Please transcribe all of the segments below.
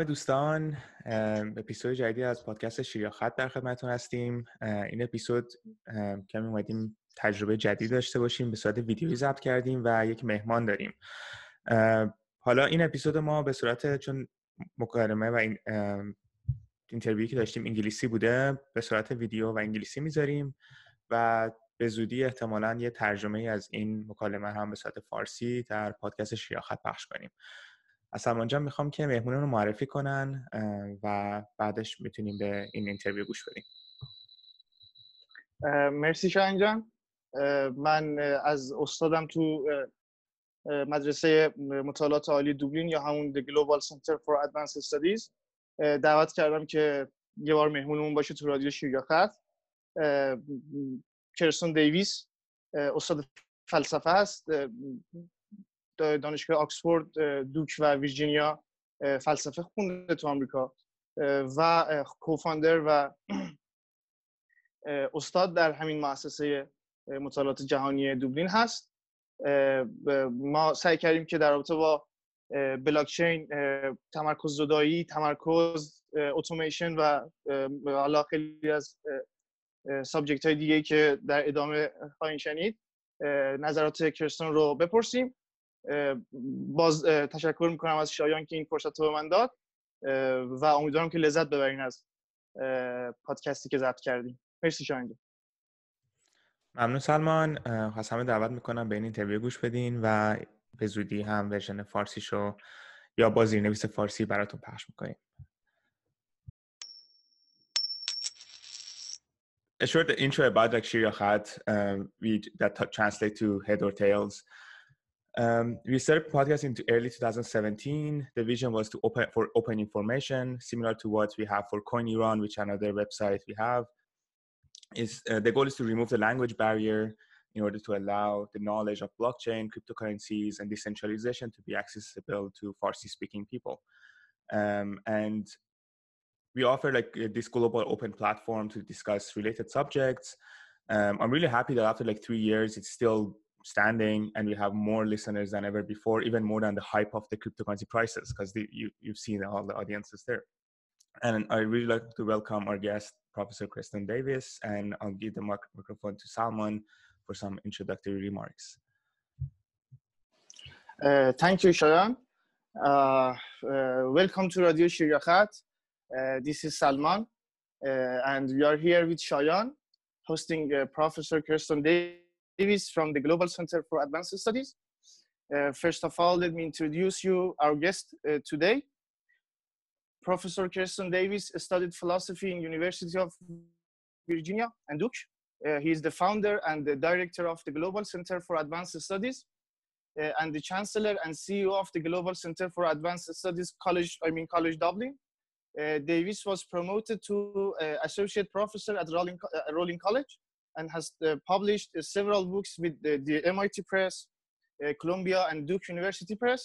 همه دوستان اپیزود جدیدی از پادکست شیریاخت در خدمتتون هستیم. این اپیزود کمی اومدیم تجربه جدید داشته باشیم به صورت ویدیویی ضبط کردیم و یک مهمان داریم. حالا این اپیزود ما به صورت چون مکالمه و این اینترویوی که داشتیم انگلیسی بوده به صورت ویدیو و انگلیسی می‌ذاریم و به زودی احتمالا یه ترجمه از این مکالمه هم به صورت فارسی در پادکست شیاخت پخش کنیم. سلمان جان می‌خوام که مهمونون رو معرفی کنن و بعدش می‌تونیم به این اینترویو گوش بدیم. مرسی شاهین جان. من از استادم تو مدرسه مطالعات عالی دوبلین یا همون The Global Center for Advanced Studies دعوت کردم که یه بار مهمونمون باشه تو رادیو شیریا کرسون دیویس استاد فلسفه هست دانشگاه آکسفورد دوک و ویرجینیا فلسفه خونده تو آمریکا. و کوفاندر و استاد در همین مؤسسه مطالعات جهانی دوبلین هست. ما سعی کردیم که در رابطه با بلاکچین تمرکز زدایی تمرکز اتوماسیون و حالا خیلی از سابجکت های دیگه که در ادامه خواهیم شنید نظرات کرستون رو بپرسیم. باز تشکر می‌کنم از شایان که این فرصت رو به من داد و امیدوارم که لذت ببرین از پادکستی که ضبط کردیم مرسی شایان ممنون سلمان. از همه دعوت می‌کنم به این اینترویو گوش بدین و به زودی هم ورژن فارسیشو یا با زیرنویس فارسی براتون پخش می‌کنیم. A short intro about like Shirya Khat, um, that translate to head or tails. Um, we started podcast in early 2017. The vision was to open for open information, similar to what we have for Coin Iran, which another website we have. Is uh, the goal is to remove the language barrier in order to allow the knowledge of blockchain, cryptocurrencies, and decentralization to be accessible to Farsi-speaking people. Um, and we offer like uh, this global open platform to discuss related subjects. Um, I'm really happy that after like three years, it's still standing and we have more listeners than ever before, even more than the hype of the cryptocurrency prices, because you, you've seen all the audiences there. And I really like to welcome our guest, Professor Creston Davis, and I'll give the microphone to Salman for some introductory remarks. Uh, thank you, Shayan. Uh, uh, welcome to Radio Shiryakhat. Uh, this is Salman, uh, and we are here with Shayan, hosting uh, Professor Creston Davis from the Global Center for Advanced Studies. first of all, let me introduce you, our guest today. Professor Creston Davis studied philosophy in University of Virginia and Duke. Uh, he is the founder and the director of the Global Center for Advanced Studies uh, and the chancellor and CEO of the Global Center for Advanced Studies College, I mean College Dublin. Uh, Davis was promoted to uh, associate professor at Rollins, uh, Rollins College and has published several books with the, the MIT Press, Columbia and Duke University Press.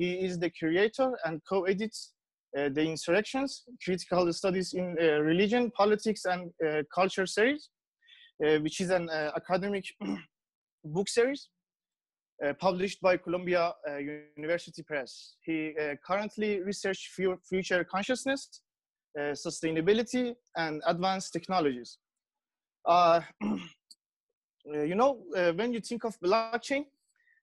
he is the curator and co-edits uh, the Insurrections, Critical Studies in uh, Religion, Politics, and uh, Culture series, which is an academic book series. Uh, published by Columbia uh, University Press. He uh, currently researches future consciousness, sustainability, and advanced technologies. Uh, uh, you know, uh, when you think of blockchain,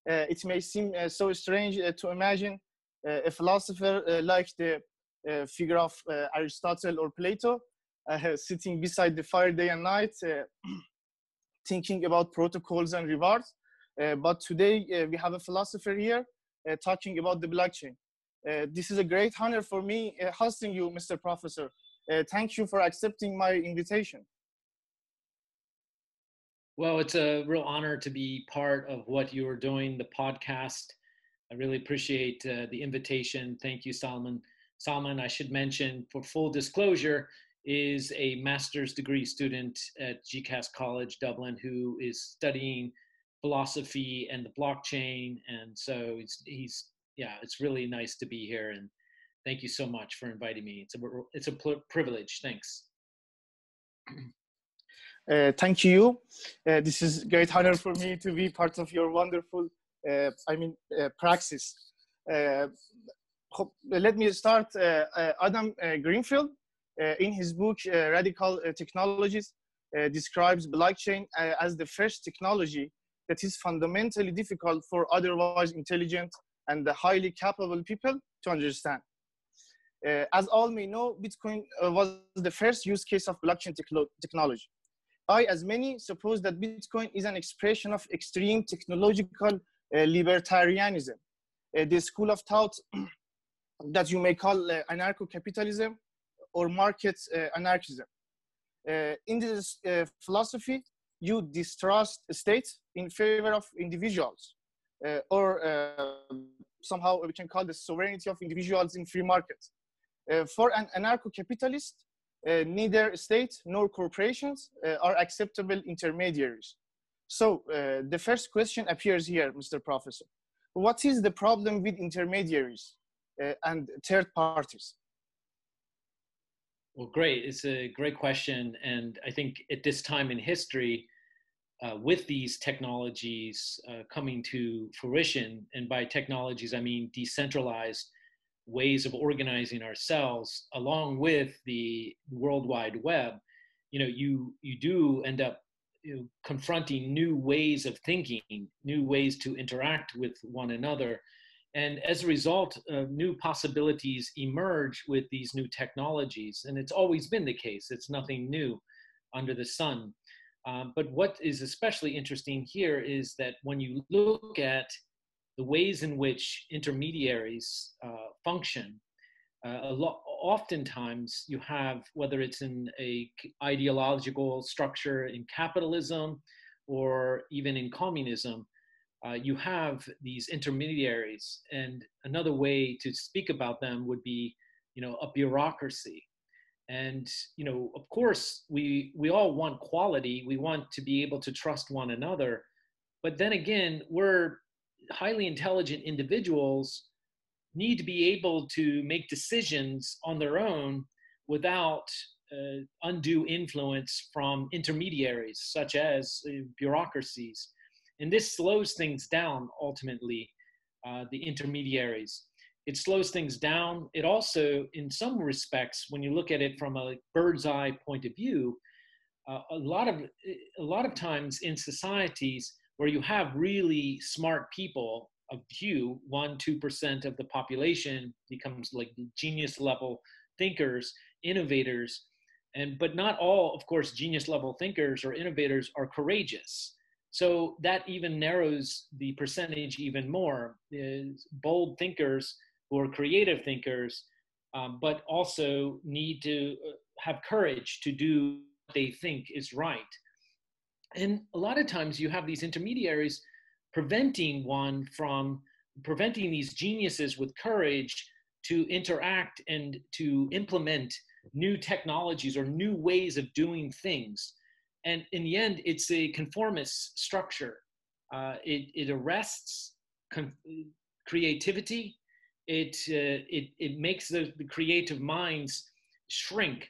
it may seem so strange to imagine a philosopher like the figure of Aristotle or Plato sitting beside the fire day and night, thinking about protocols and rewards. Uh, but today uh, we have a philosopher here uh, talking about the blockchain. this is a great honor for me hosting you, Mr. Professor. thank you for accepting my invitation. Well, it's a real honor to be part of what you are doing, the podcast. I really appreciate uh, the invitation. Thank you, Solomon. Solomon, I should mention, for full disclosure, is a master's degree student at GCAS College Dublin who is studying philosophy and the blockchain. And so he's, he's yeah, it's really nice to be here. And thank you so much for inviting me. It's a, it's a privilege. Thanks. Uh, thank you. Uh, this is great honor for me to be part of your wonderful, uh, I mean, uh, praxis. Uh, let me start. Uh, Adam Greenfield, in his book Radical Technologies, describes blockchain as the first technology that is fundamentally difficult for otherwise intelligent and highly capable people to understand. As all may know, Bitcoin was the first use case of blockchain technology. I, as many, suppose that Bitcoin is an expression of extreme technological uh, libertarianism, the school of thought that you may call anarcho-capitalism or market anarchism. in this philosophy, you distrust the state in favor of individuals, uh, or uh, somehow we can call the sovereignty of individuals in free markets. Uh, for an anarcho-capitalist, uh, neither states nor corporations uh, are acceptable intermediaries. So uh, the first question appears here, Mr. Professor. What is the problem with intermediaries and third parties? Well, great. It's a great question. And I think at this time in history, uh, with these technologies uh, coming to fruition, and by technologies, I mean decentralized ways of organizing ourselves, along with the World Wide Web, you know, you, you do end up you know, confronting new ways of thinking, new ways to interact with one another and as a result, uh, new possibilities emerge with these new technologies. And it's always been the case, it's nothing new under the sun. Um, but what is especially interesting here is that when you look at the ways in which intermediaries uh, function, uh, a oftentimes you have, whether it's in a ideological structure in capitalism or even in communism, uh, you have these intermediaries. And another way to speak about them would be you know a bureaucracy. And you know of course we we all want quality. We want to be able to trust one another. But then again we're highly intelligent individuals need to be able to make decisions on their own without uh, undue influence from intermediaries such as uh, bureaucracies and this slows things down ultimately, uh, the intermediaries. It slows things down. It also, in some respects, when you look at it from a bird's eye point of view, uh, a lot of a lot of times in societies where you have really smart people, a few, one, two percent of the population becomes like genius level thinkers, innovators, and but not all, of course, genius level thinkers or innovators are courageous. So that even narrows the percentage even more. Is bold thinkers who are creative thinkers, um, but also need to uh, have courage to do what they think is right. And a lot of times you have these intermediaries preventing one from preventing these geniuses with courage to interact and to implement new technologies or new ways of doing things and in the end, it's a conformist structure. Uh, it, it arrests creativity. It, uh, it, it makes the, the creative minds shrink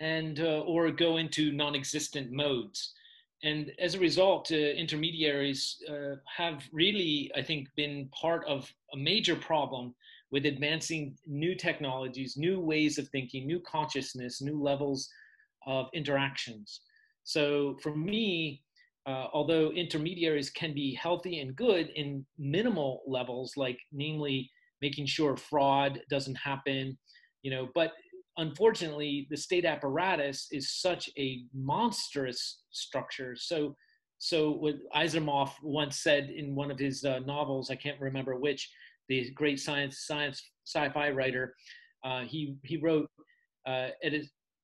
and uh, or go into non-existent modes. And as a result, uh, intermediaries uh, have really, I think, been part of a major problem with advancing new technologies, new ways of thinking, new consciousness, new levels of interactions. So for me, uh, although intermediaries can be healthy and good in minimal levels, like namely making sure fraud doesn't happen, you know, but unfortunately the state apparatus is such a monstrous structure. So, so what Asimov once said in one of his uh, novels, I can't remember which, the great science science sci-fi writer, uh, he he wrote uh,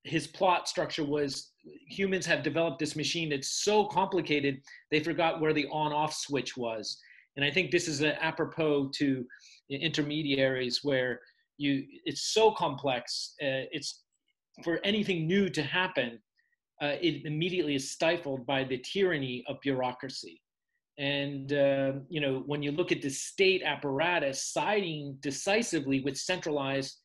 his plot structure was humans have developed this machine that's so complicated they forgot where the on-off switch was and i think this is apropos to intermediaries where you it's so complex uh, it's for anything new to happen uh, it immediately is stifled by the tyranny of bureaucracy. And uh, you know when you look at the state apparatus siding decisively with centralized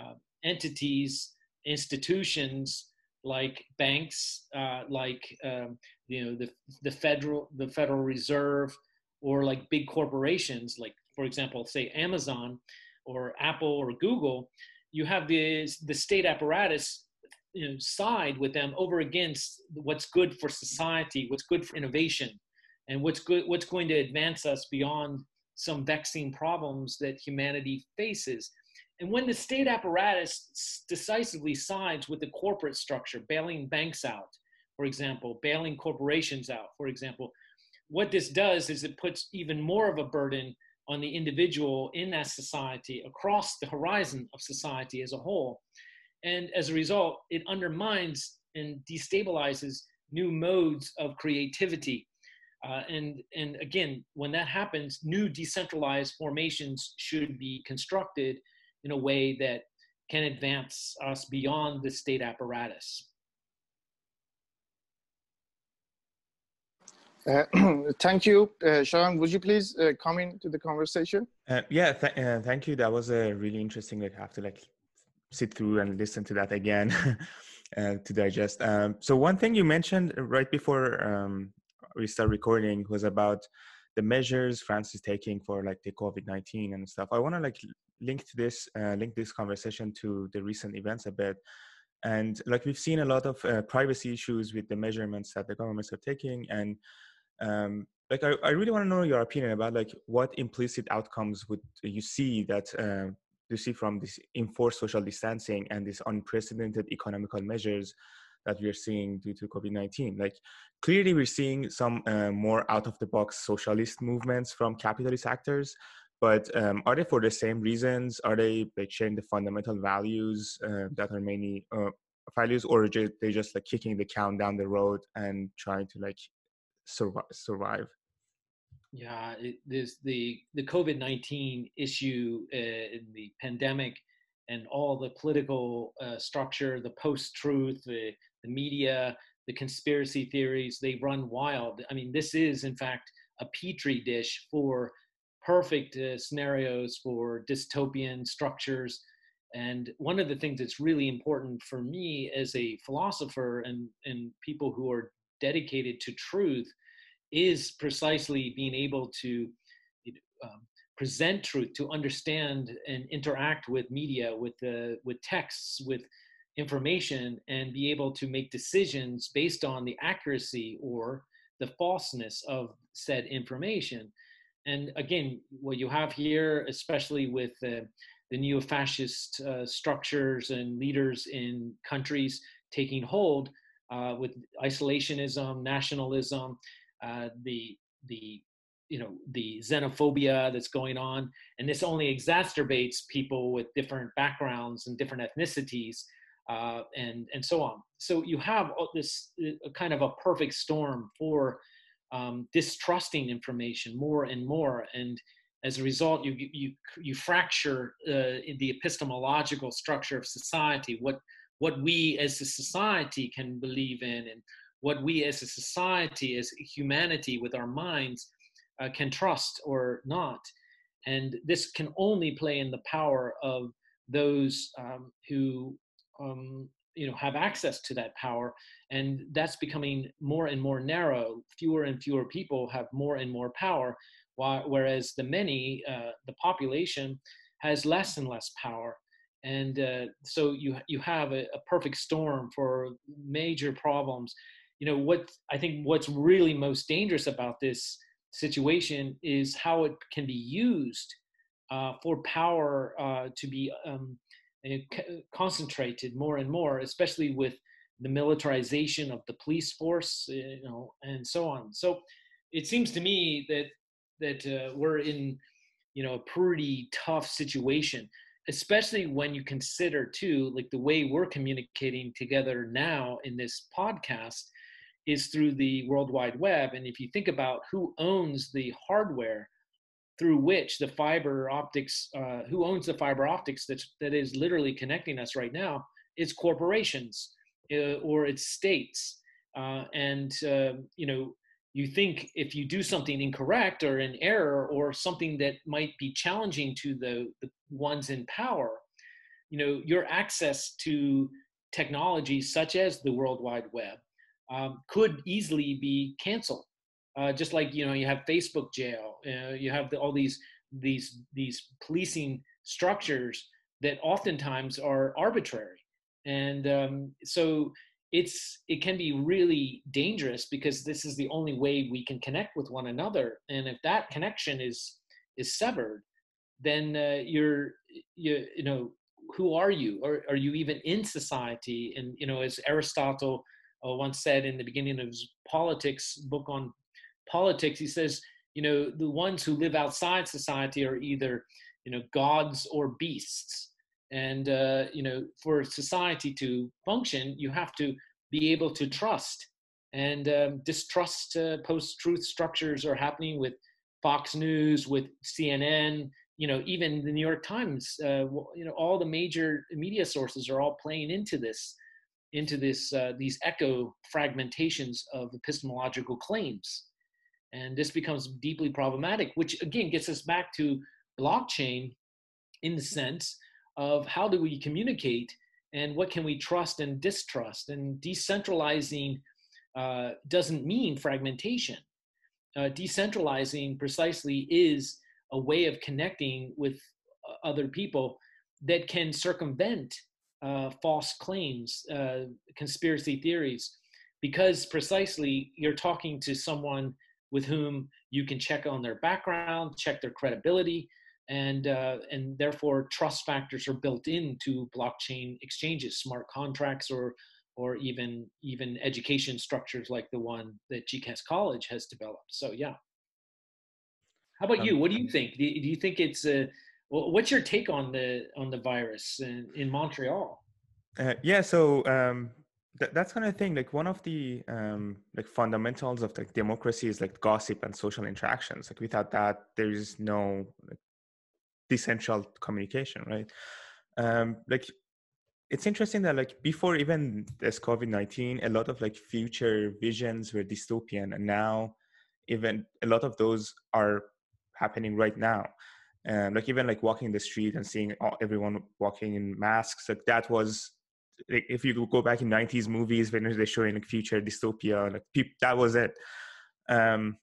uh, entities institutions like banks, uh, like um, you know the the federal the Federal Reserve, or like big corporations, like for example, say Amazon, or Apple or Google, you have the the state apparatus you know, side with them over against what's good for society, what's good for innovation, and what's good what's going to advance us beyond some vexing problems that humanity faces. And when the state apparatus decisively sides with the corporate structure, bailing banks out, for example, bailing corporations out, for example, what this does is it puts even more of a burden on the individual in that society across the horizon of society as a whole. And as a result, it undermines and destabilizes new modes of creativity. Uh, and, and again, when that happens, new decentralized formations should be constructed in a way that can advance us beyond the state apparatus. Uh, thank you, uh, Shayan. Would you please uh, come into the conversation? Uh, yeah, th- uh, thank you. That was a really interesting. Like, have to like sit through and listen to that again to digest. Um, so one thing you mentioned right before um, we start recording was about the measures France is taking for like the COVID nineteen and stuff. I want to like link to this, link this conversation to the recent events a bit and like we've seen a lot of privacy issues with the measurements that the governments are taking and um, like I, I really want to know your opinion about like what implicit outcomes would you see that uh, you see from this enforced social distancing and these unprecedented economical measures that we're seeing due to COVID-19. Like clearly we're seeing some uh, more out of the box socialist movements from capitalist actors, but um, are they for the same reasons? Are they like sharing the fundamental values uh, that are mainly uh, values or they just like kicking the can down the road and trying to like survive. Yeah it, there's the the covid-19 issue uh, in the pandemic and all the political uh, structure the post-truth the, the media the conspiracy theories they run wild. I mean this is in fact a petri dish for perfect uh, scenarios for dystopian structures. And one of the things that's really important for me as a philosopher and, and people who are dedicated to truth is precisely being able to um, present truth, to understand and interact with media, with the with texts, with information, and be able to make decisions based on the accuracy or the falseness of said information. And again, what you have here, especially with uh, the neo-fascist uh, structures and leaders in countries taking hold, uh, with isolationism, nationalism, uh, the the you know the xenophobia that's going on, and this only exacerbates people with different backgrounds and different ethnicities, uh, and and so on. So you have this uh, kind of a perfect storm for um, distrusting information more and more, and as a result, you you you fracture uh, the epistemological structure of society. What what we as a society can believe in and what we as a society, as humanity with our minds, uh, can trust or not. And this can only play in the power of those um, who um, you know have access to that power. And that's becoming more and more narrow. Fewer and fewer people have more and more power whereas the many uh, the population has less and less power and uh, so you you have a, a, perfect storm for major problems. You know what I think what's really most dangerous about this situation is how it can be used uh, for power uh, to be um, concentrated more and more, especially with the militarization of the police force, uh, you know, and so on. So it seems to me that that uh, we're in you know a pretty tough situation especially when you consider too like the way we're communicating together now in this podcast is through the world wide web. And if you think about who owns the hardware through which the fiber optics uh, who owns the fiber optics that, that is literally connecting us right now it's corporations uh, or it's states. Uh, and uh, you know you think if you do something incorrect or an error or something that might be challenging to the, the ones in power you know your access to technology such as the world wide web um, could easily be canceled uh, just like you know you have facebook jail uh, you have the, all these these these policing structures that oftentimes are arbitrary. And um, so it's it can be really dangerous because this is the only way we can connect with one another. And if that connection is is severed, then uh, you're you you know who are you? Or are you even in society? And you know, as Aristotle uh, once said in the beginning of his politics book on politics, he says, you know, the ones who live outside society are either you know gods or beasts. And uh, you know, for society to function, you have to be able to trust. And um, distrust uh, post-truth structures are happening with Fox News, with CNN, you know even the new york times uh, you know all the major media sources are all playing into this into this uh, these echo fragmentations of epistemological claims and this becomes deeply problematic which again gets us back to blockchain in the sense of how do we communicate and what can we trust and distrust? And decentralizing uh, doesn't mean fragmentation. Uh, decentralizing precisely is a way of connecting with uh, other people that can circumvent uh, false claims, uh, conspiracy theories, because precisely you're talking to someone with whom you can check on their background, check their credibility, and uh, and therefore trust factors are built into blockchain exchanges, smart contracts, or or even even education structures like the one that GCAS College has developed. So yeah. How about um, you? What do you think? Do you, think it's a? What's your take on the on the virus in, in Montreal? Uh, yeah, so um, th- that's kind of thing. Like one of the um, like fundamentals of like democracy is like gossip and social interactions. Like without that, there is no like, decentral communication, right? Um, like it's interesting that like before even this COVID nineteen, a lot of like future visions were dystopian, and now even a lot of those are happening right now. Um, like even like walking the street and seeing all, everyone walking in masks, like that was like, if you go back in 90s movies when they're showing like future dystopia, like pe- that was it. Um,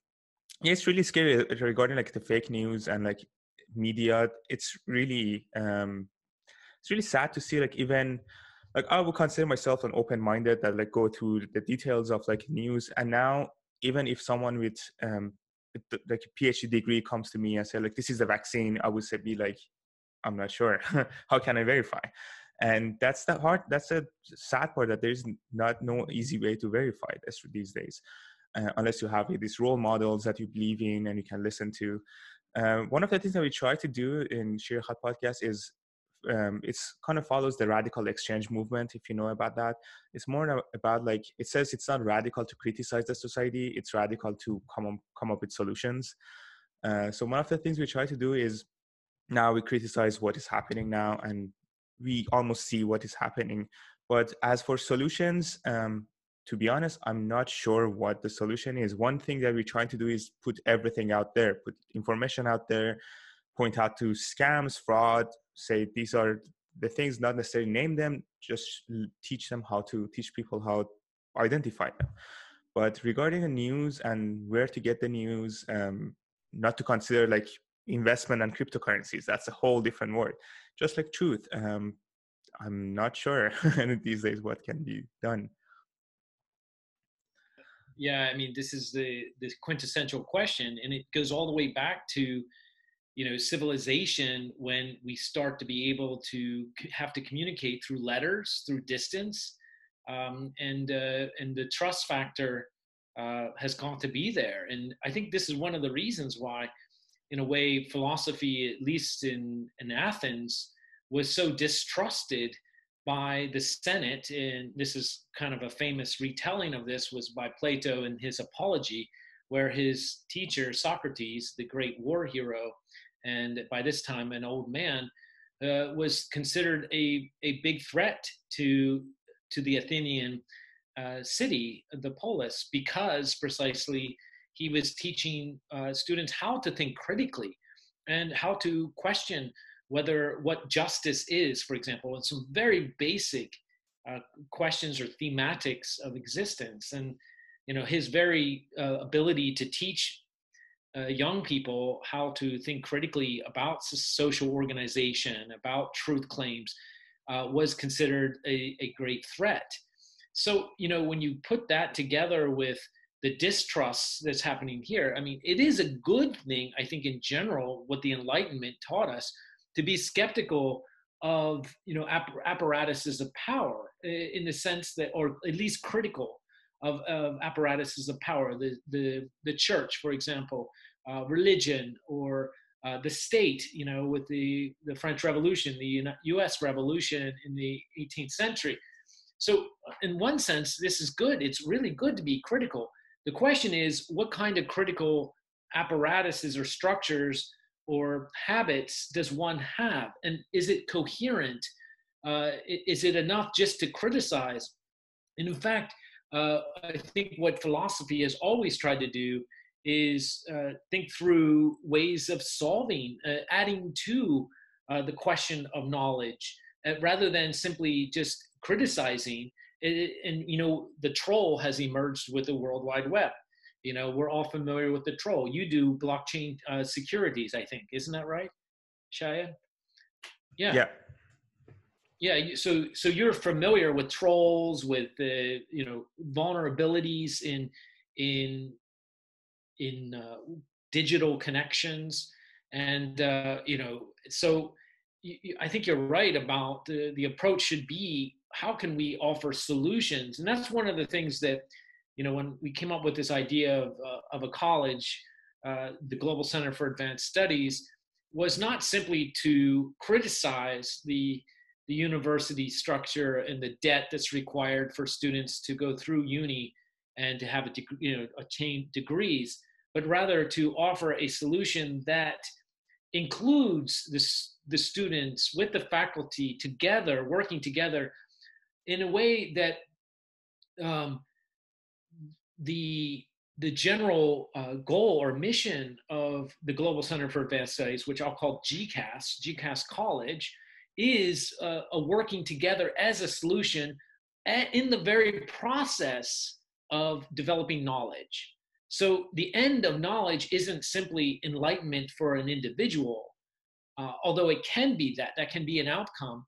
yeah, it's really scary regarding like the fake news and like media. It's really um, it's really sad to see like even like I would consider myself an open-minded that like go through the details of like news, and now even if someone with um, like a PhD degree comes to me and say like this is the vaccine, I would say be like, I'm not sure. How can I verify? And that's the hard. That's a sad part that there's not no easy way to verify this these days, uh, unless you have these role models that you believe in and you can listen to. Uh, one of the things that we try to do in Shir podcast is um, it's kind of follows the radical exchange movement if you know about that. It's more about like it says it's not radical to criticize the society it's radical to come up, come up with solutions. Uh, so one of the things we try to do is now we criticize what is happening now and we almost see what is happening. But as for solutions um, to be honest i'm not sure what the solution is. One thing that we're trying to do is put everything out there put information out there point out to scams fraud say these are the things not necessarily name them just teach them how to teach people how to identify them. But regarding the news and where to get the news um, not to consider like investment and cryptocurrencies that's a whole different word just like truth um, i'm not sure these days what can be done yeah i mean this is the the quintessential question and it goes all the way back to you know civilization when we start to be able to have to communicate through letters through distance um, and uh, and the trust factor uh, has gone to be there. And i think this is one of the reasons why in a way philosophy at least in in athens was so distrusted by the senate and this is kind of a famous retelling of this was by plato in his apology where his teacher socrates the great war hero and by this time an old man, uh, was considered a, a big threat to, to the Athenian uh, city, the polis, because precisely he was teaching uh, students how to think critically and how to question whether what justice is, for example, and some very basic uh, questions or thematics of existence. And you know his very uh, ability to teach uh, young people how to think critically about social organization, about truth claims, uh, was considered a, a great threat. So, you know, when you put that together with the distrust that's happening here, I mean, it is a good thing, I think, in general, what the Enlightenment taught us to be skeptical of, you know, apparatuses of power in the sense that, or at least critical of, of apparatuses of power, the, the, the church, for example, uh, religion, or uh, the state, you know, with the, the French Revolution, the US Revolution in the 18th century. So, in one sense, this is good. It's really good to be critical. The question is, what kind of critical apparatuses or structures or habits does one have? And is it coherent? Uh, is it enough just to criticize? And in fact, uh, I think what philosophy has always tried to do is uh, think through ways of solving, uh, adding to uh, the question of knowledge, uh, rather than simply just criticizing. It, and you know, the troll has emerged with the World Wide Web. You know, we're all familiar with the troll. You do blockchain uh, securities, I think, isn't that right, Shaya? Yeah. Yeah yeah so so you're familiar with trolls with the you know vulnerabilities in in in uh, digital connections and uh, you know so i think you're right about the, the approach should be how can we offer solutions and that's one of the things that you know when we came up with this idea of, uh, of a college uh, the global center for advanced studies was not simply to criticize the the university structure and the debt that's required for students to go through uni and to have a degree, you know attain degrees, but rather to offer a solution that includes this, the students with the faculty together, working together in a way that um, the the general uh, goal or mission of the Global Center for Advanced Studies, which I'll call GCAS, GCAS College, is uh, a working together as a solution in the very process of developing knowledge. So the end of knowledge isn't simply enlightenment for an individual, uh, although it can be that, that can be an outcome.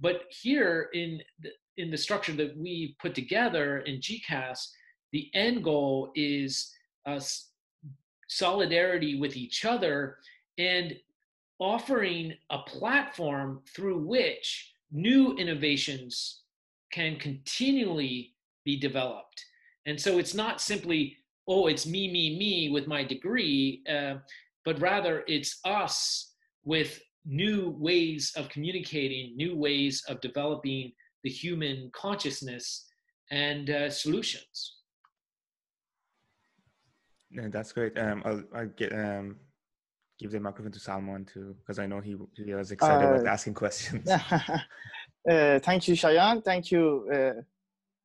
But here in the, in the structure that we put together in GCAS, the end goal is uh, solidarity with each other and offering a platform through which new innovations can continually be developed. And so it's not simply, oh, it's me, me, me with my degree, uh, but rather it's us with new ways of communicating, new ways of developing the human consciousness and uh, solutions. That's great. Um, I'll, I'll get um, give the microphone to Salman too, because I know he, he was excited uh, about asking questions. uh, thank you, Shayan. Thank you, uh,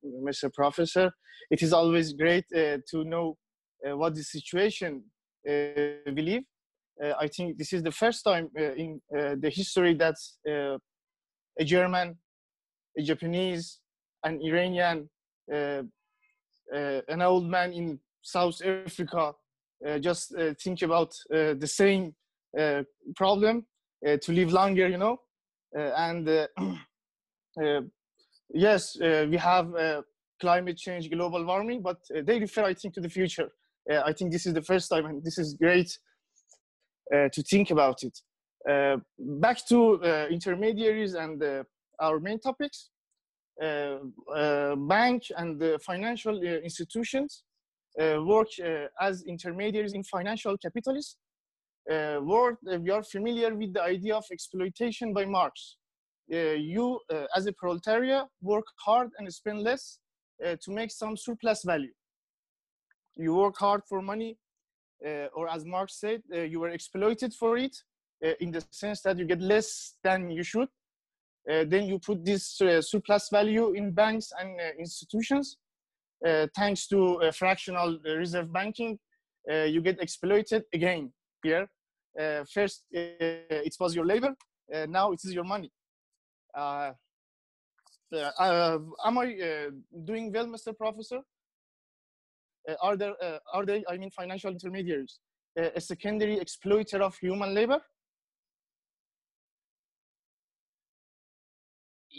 Mr. Professor. It is always great uh, to know uh, what the situation uh, we live. I think this is the first time in the history that a German, a Japanese, an Iranian, an old man in South Africa uh, just uh, think about uh, the same problem to live longer, you know. and yes, we have climate change, global warming, but they refer, I think, to the future. I think this is the first time, and this is great to think about it. back to intermediaries and our main topics. Uh, uh, bank and uh, financial institutions uh, work uh, as intermediaries in financial capitalists. Uh, work, we are familiar with the idea of exploitation by Marx. you, as a proletariat, work hard and spend less to make some surplus value. You work hard for money, or as Marx said, you were exploited for it in the sense that you get less than you should. Uh, then you put this uh, surplus value in banks and uh, institutions uh, Uh, thanks to uh, fractional uh, reserve banking, uh, you get exploited again here. Uh, first, it was your labor. now it is your money. am I doing well, Mr. Professor? are there are they? I mean, financial intermediaries. a secondary exploiter of human labor?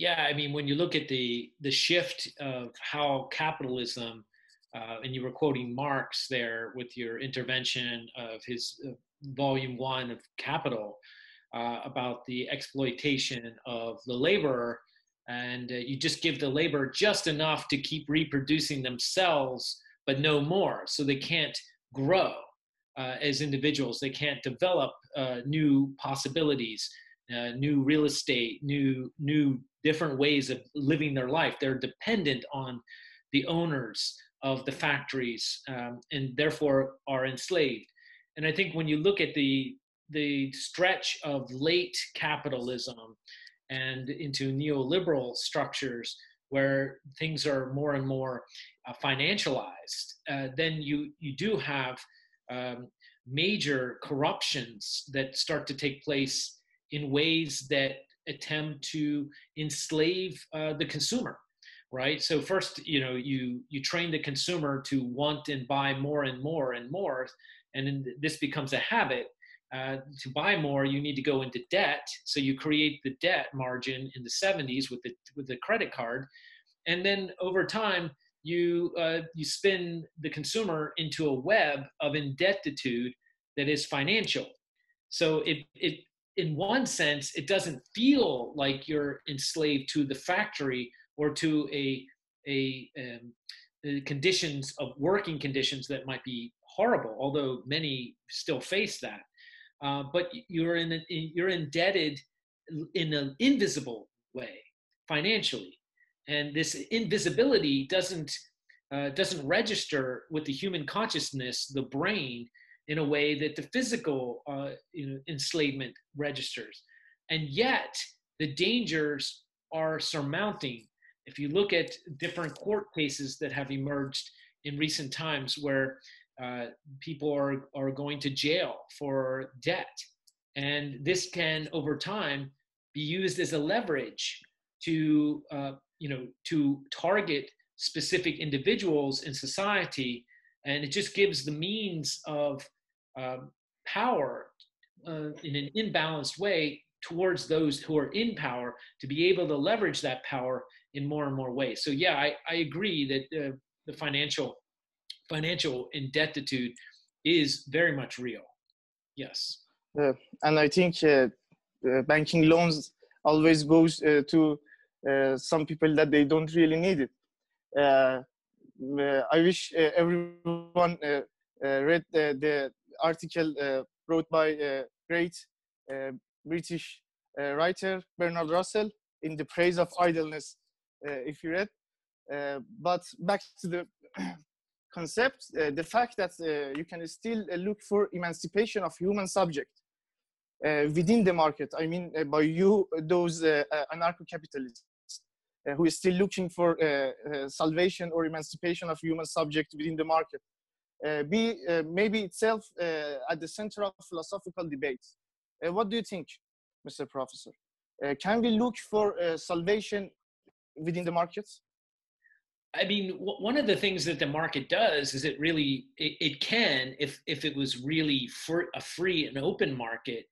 Yeah, I mean, when you look at the the shift of how capitalism, uh, and you were quoting Marx there with your intervention of his uh, volume one of Capital uh, about the exploitation of the laborer, and uh, you just give the laborer just enough to keep reproducing themselves, but no more, so they can't grow uh, as individuals. They can't develop uh, new possibilities, uh, new real estate, new new different ways of living their life. They're dependent on the owners of the factories um, and therefore are enslaved. And I think when you look at the the stretch of late capitalism and into neoliberal structures where things are more and more uh, financialized, uh, then you you do have um, major corruptions that start to take place in ways that attempt to enslave uh, the consumer right? So first you know you you train the consumer to want and buy more and more and more and then this becomes a habit. Uh, to buy more you need to go into debt. So you create the debt margin in the 70s with the with the credit card. And then over time you uh, you spin the consumer into a web of indebtitude that is financial. So it it in one sense it doesn't feel like you're enslaved to the factory or to a a um, conditions of working conditions that might be horrible, although many still face that. Uh, but you're in, a, you're indebted in an invisible way financially and this invisibility doesn't uh, doesn't register with the human consciousness, the brain, in a way that the physical uh, you know, enslavement registers. And yet, the dangers are surmounting. If you look at different court cases that have emerged in recent times where uh, people are, are going to jail for debt, and this can, over time, be used as a leverage to uh, you know to target specific individuals in society and it just gives the means of um, power uh, in an imbalanced way towards those who are in power to be able to leverage that power in more and more ways. So yeah i, I agree that uh, the financial financial indebtitude is very much real. Yes. Uh, and i think uh, banking loans always goes uh, to uh, some people that they don't really need it. Uh, uh, I wish everyone read the article wrote by a great British writer Bertrand Russell in the praise of idleness. if you read, but back to the concept, uh, the fact that uh, you can still uh, look for emancipation of human subject within the market. I mean, by you, those anarcho-capitalists uh, who is still looking for uh, uh, salvation or emancipation of human subject within the market. Uh, be uh, maybe itself uh, at the center of philosophical debates. what do you think, Mr. Professor? can we look for salvation within the markets? I mean, one of the things that the market does is it really it, it can, if if it was really for a free and open market,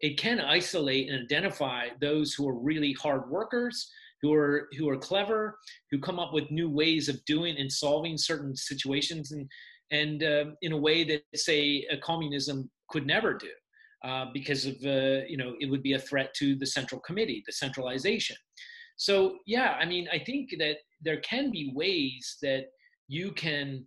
it can isolate and identify those who are really hard workers, who are who are clever, who come up with new ways of doing and solving certain situations, and and uh, in a way that say communism could never do, uh, because of uh, you know it would be a threat to the central committee, the centralization. So yeah, I mean I think that there can be ways that you can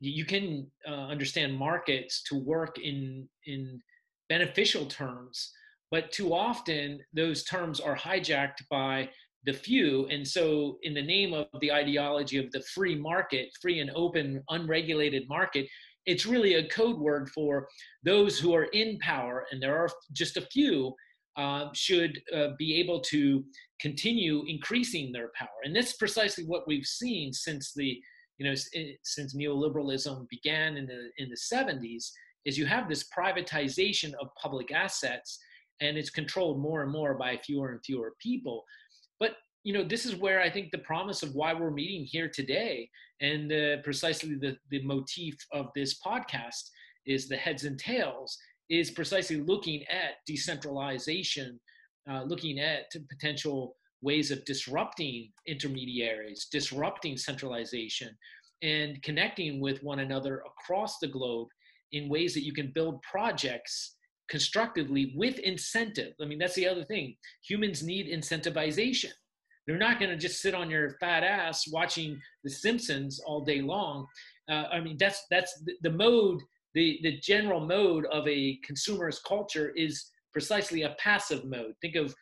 you can uh, understand markets to work in in beneficial terms but too often those terms are hijacked by the few. And so, in the name of the ideology of the free market, free and open, unregulated market, it's really a code word for those who are in power, and there are just a few, uh, should uh, be able to continue increasing their power. And that's precisely what we've seen since the, you know, since neoliberalism began in the in the 70s. Is you have this privatization of public assets, and it's controlled more and more by fewer and fewer people but you know this is where i think the promise of why we're meeting here today and uh, precisely the, the motif of this podcast is the heads and tails is precisely looking at decentralization, uh, looking at potential ways of disrupting intermediaries, disrupting centralization, and connecting with one another across the globe in ways that you can build projects constructively with incentive. I mean, that's the other thing. Humans need incentivization. They're not going to just sit on your fat ass watching The Simpsons all day long. Uh, I mean, that's that's the, the mode. The the general mode of a consumerist culture is precisely a passive mode. Think of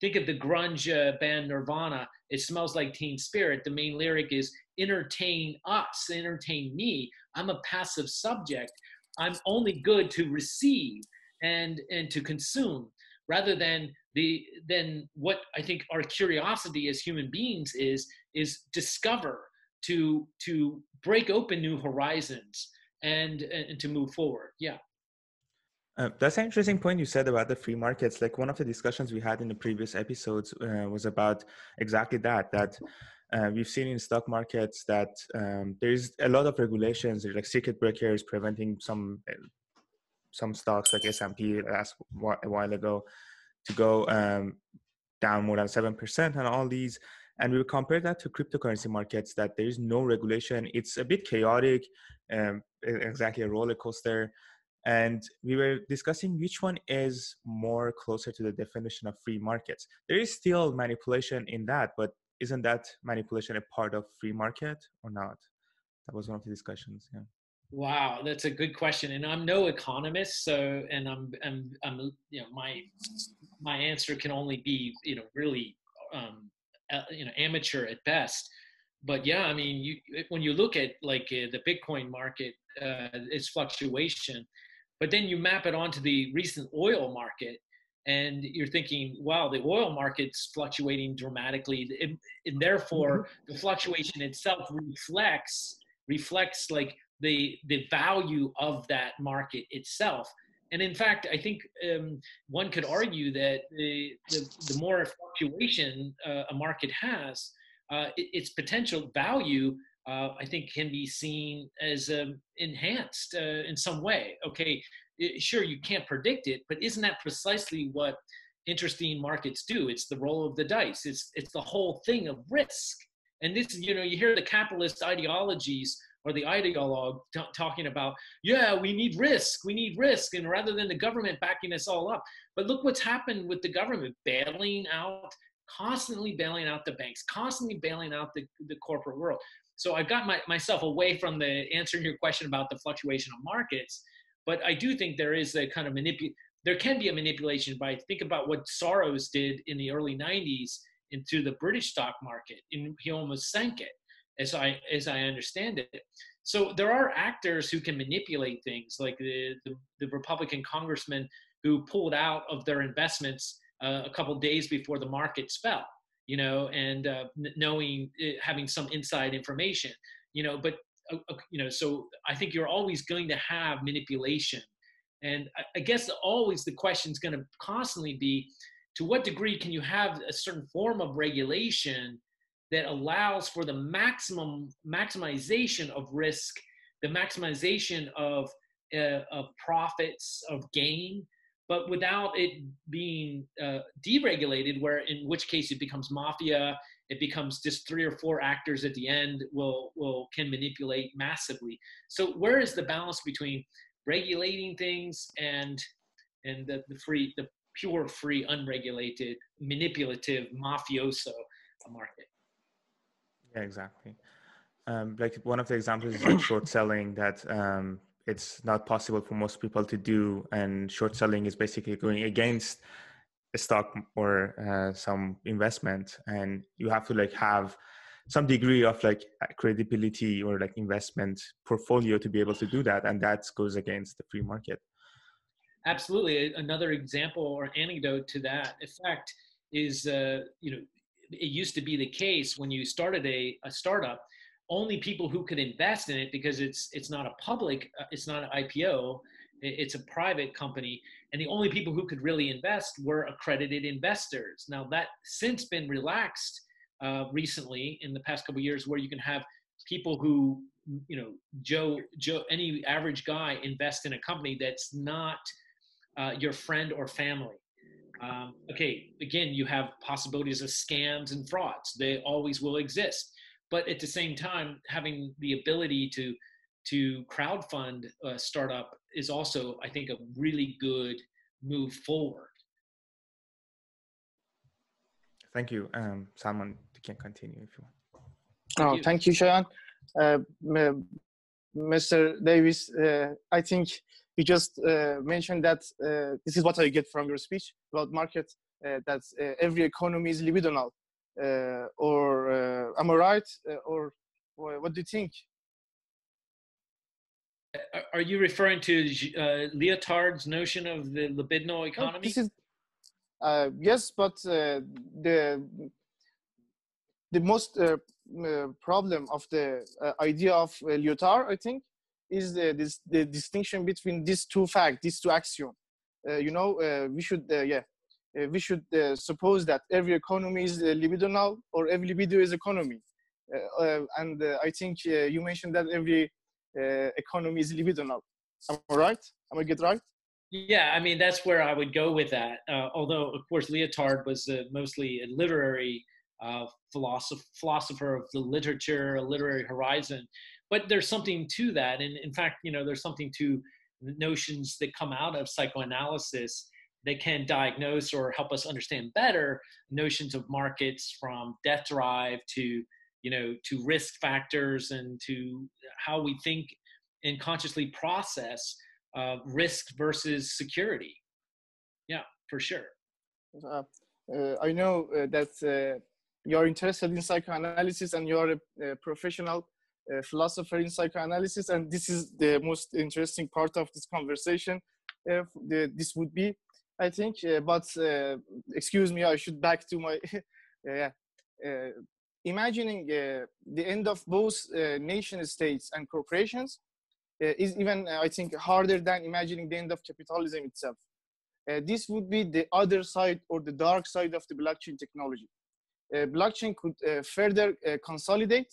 think of the grunge uh, band Nirvana. It smells like Teen Spirit. The main lyric is entertain us, entertain me. I'm a passive subject. I'm only good to receive and and to consume rather than the then what I think our curiosity as human beings is is discover to to break open new horizons and and to move forward. Yeah. Uh, that's an interesting point you said about the free markets. Like one of the discussions we had in the previous episodes uh, was about exactly that. That uh, we've seen in stock markets that um, there's a lot of regulations, like circuit breakers preventing some some stocks like S&P last a while ago to go um, down more than seven percent, and all these. And we compare that to cryptocurrency markets that there is no regulation. It's a bit chaotic, um, exactly a roller coaster. And we were discussing which one is more closer to the definition of free markets. There is still manipulation in that, but isn't that manipulation a part of free market or not? That was one of the discussions. Yeah. Wow, that's a good question, and I'm no economist, so and I'm I'm I'm you know my my answer can only be you know really um, you know amateur at best. But yeah, I mean, you when you look at like uh, the Bitcoin market, uh, its fluctuation, but then you map it onto the recent oil market, and you're thinking, wow, the oil market's fluctuating dramatically, and, and therefore mm-hmm. the fluctuation itself reflects reflects like the the value of that market itself. And in fact, I think um, one could argue that the, the, the more fluctuation uh, a market has, uh, it, its potential value, uh, I think, can be seen as um, enhanced uh, in some way. Okay, it, sure, you can't predict it, but isn't that precisely what interesting markets do? It's the roll of the dice. It's it's the whole thing of risk. And this, you know, you hear the capitalist ideologies or the ideologue t- talking about, yeah, we need risk, we need risk, and rather than the government backing us all up. But look what's happened with the government bailing out, constantly bailing out the banks, constantly bailing out the, the corporate world. So I've got my, myself away from the answering your question about the fluctuation of markets, but I do think there is a kind of manipulation. There can be a manipulation by think about what Soros did in the early 90s into the British stock market, and he almost sank it as I as I understand it. So there are actors who can manipulate things, like the the, the Republican congressman who pulled out of their investments uh, a couple days before the markets fell. You know, and uh, knowing uh, having some inside information. You know, but uh, uh, you know, so I think you're always going to have manipulation, and I, I guess always the question is going to constantly be, to what degree can you have a certain form of regulation that allows for the maximum maximization of risk, the maximization of uh, of profits of gain, but without it being uh, deregulated, where in which case it becomes mafia. It becomes just three or four actors at the end will will can manipulate massively. So where is the balance between regulating things and and the, the free the pure free unregulated manipulative mafioso market yeah, exactly. Um, like one of the examples is like short selling that um, it's not possible for most people to do, and short selling is basically going against a stock or uh, some investment, and you have to like have some degree of like credibility or like investment portfolio to be able to do that, and that goes against the free market. Absolutely, another example or anecdote to that effect is uh, you know it used to be the case when you started a, a startup only people who could invest in it because it's it's not a public uh, it's not an ipo it's a private company and the only people who could really invest were accredited investors now that since been relaxed uh, recently in the past couple years where you can have people who you know Joe Joe any average guy invest in a company that's not uh, your friend or family. Um, okay, again, you have possibilities of scams and frauds. They always will exist, but at the same time, having the ability to to crowdfund a startup is also, I think, a really good move forward. Thank you, um, Salman. You can continue if you want. Oh, thank you, Shayan. Uh, Mr. Davis, uh, I think you just uh, mentioned that uh, this is what I get from your speech about market, uh, that uh, every economy is libidinal. or am I right? or what do you think? Are you referring to Lyotard's notion of the libidinal economy? this is, yes, but the the most uh, uh, problem of the uh, idea of Lyotard, I think, is the, this, the distinction between these two facts, these two axioms. Uh, you know, uh, we should, uh, yeah, we should suppose that every economy is libidinal or every libido is economy. and I think you mentioned that every economy is libidinal. Am I right? Am I get right? Yeah, I mean that's where I would go with that. Uh, although, of course, Lyotard was uh, mostly a literary uh, philosopher of the literature, a literary horizon. But there's something to that, and in fact, you know, there's something to notions that come out of psychoanalysis that can diagnose or help us understand better notions of markets from death drive to you know to risk factors and to how we think and consciously process uh, risk versus security. Yeah for sure. Uh, uh, i know uh, that uh, you're interested in psychoanalysis and you're a, a professional philosopher in psychoanalysis and this is the most interesting part of this conversation uh, the, this would be i think uh, but uh, excuse me i should back to my uh, uh, imagining the end of both nation states and corporations is even i think harder than imagining the end of capitalism itself. This would be the other side or the dark side of the blockchain technology. Uh, blockchain could uh, further uh, consolidate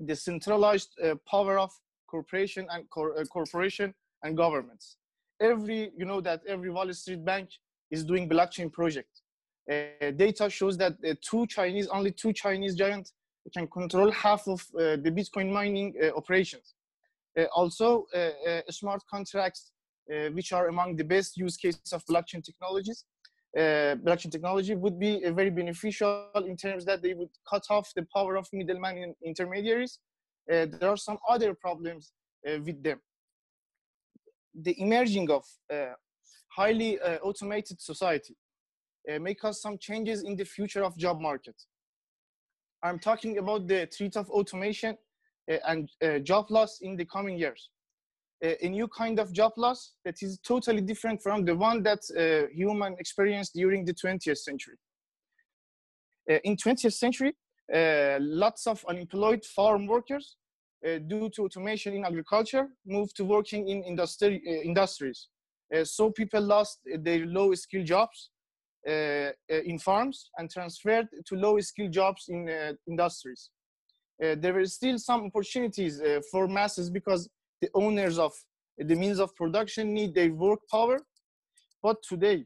the centralized uh, power of corporation and cor uh, corporation and governments. Every, you know that every Wall Street bank is doing blockchain project. Uh, data shows that uh, two Chinese, only two Chinese giants can control half of uh, the Bitcoin mining uh, operations. also, smart contracts, which are among the best use cases of blockchain technologies, uh, blockchain technology would be uh, very beneficial in terms that they would cut off the power of middleman intermediaries. Uh, there are some other problems uh, with them. The emerging of uh, highly automated society may cause some changes in the future of job market. I'm talking about the threat of automation and job loss in the coming years a new kind of job loss that is totally different from the one that uh, human experienced during the 20th century. Uh, in 20th century, uh, lots of unemployed farm workers uh, due to automation in agriculture moved to working in industri uh, industries. Uh, so people lost their low skill jobs in farms and transferred to low skill jobs in industries. there were still some opportunities for masses because the owners of the means of production need their work power. But today,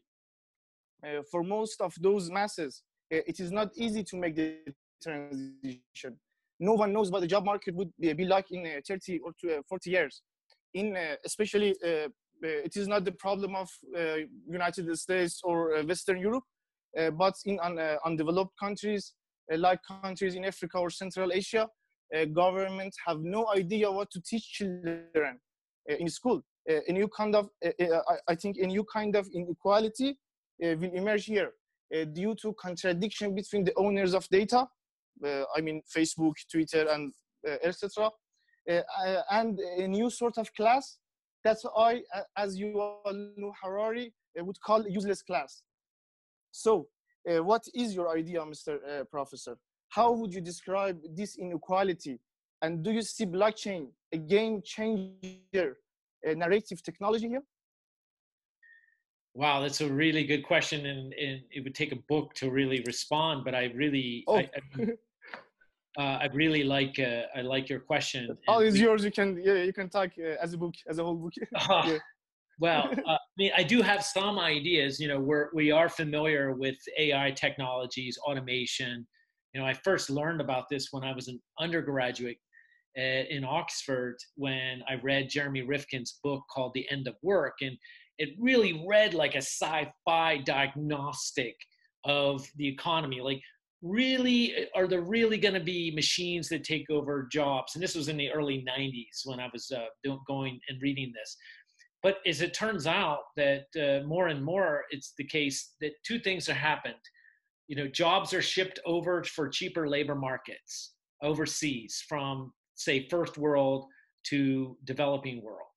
uh, for most of those masses, uh, it is not easy to make the transition. No one knows what the job market would be, like in uh, 30 or uh, 40 years. In uh, especially, uh, it is not the problem of United States or Western Europe, but in un, undeveloped countries like countries in Africa or Central Asia, uh, governments have no idea what to teach children uh, in school. Uh, a new kind of, I think, a new kind of inequality will emerge here due to contradiction between the owners of data. I mean, Facebook, Twitter, and etc. and a new sort of class that's why, as you all know, Harari would call useless class. So, uh, what is your idea, Mr. Uh, Professor? How would you describe this inequality? And do you see blockchain a game changer, a narrative technology here? Wow, that's a really good question, and, and, it would take a book to really respond. But I really, oh. I, I, uh, I really like uh, I like your question. Is we- yours. You can yeah, you can talk uh, as a book as a whole book. Yeah. well, uh, I mean, I do have some ideas. You know, we're we are familiar with AI technologies, automation. You know, I first learned about this when I was an undergraduate uh, in Oxford when I read Jeremy Rifkin's book called The End of Work, and it really read like a sci-fi diagnostic of the economy. Like, really, are there really going to be machines that take over jobs? And this was in the early '90s when I was uh, going and reading this. But as it turns out, that uh, more and more, it's the case that two things have happened. You know, jobs are shipped over for cheaper labor markets overseas from, say, first world to developing world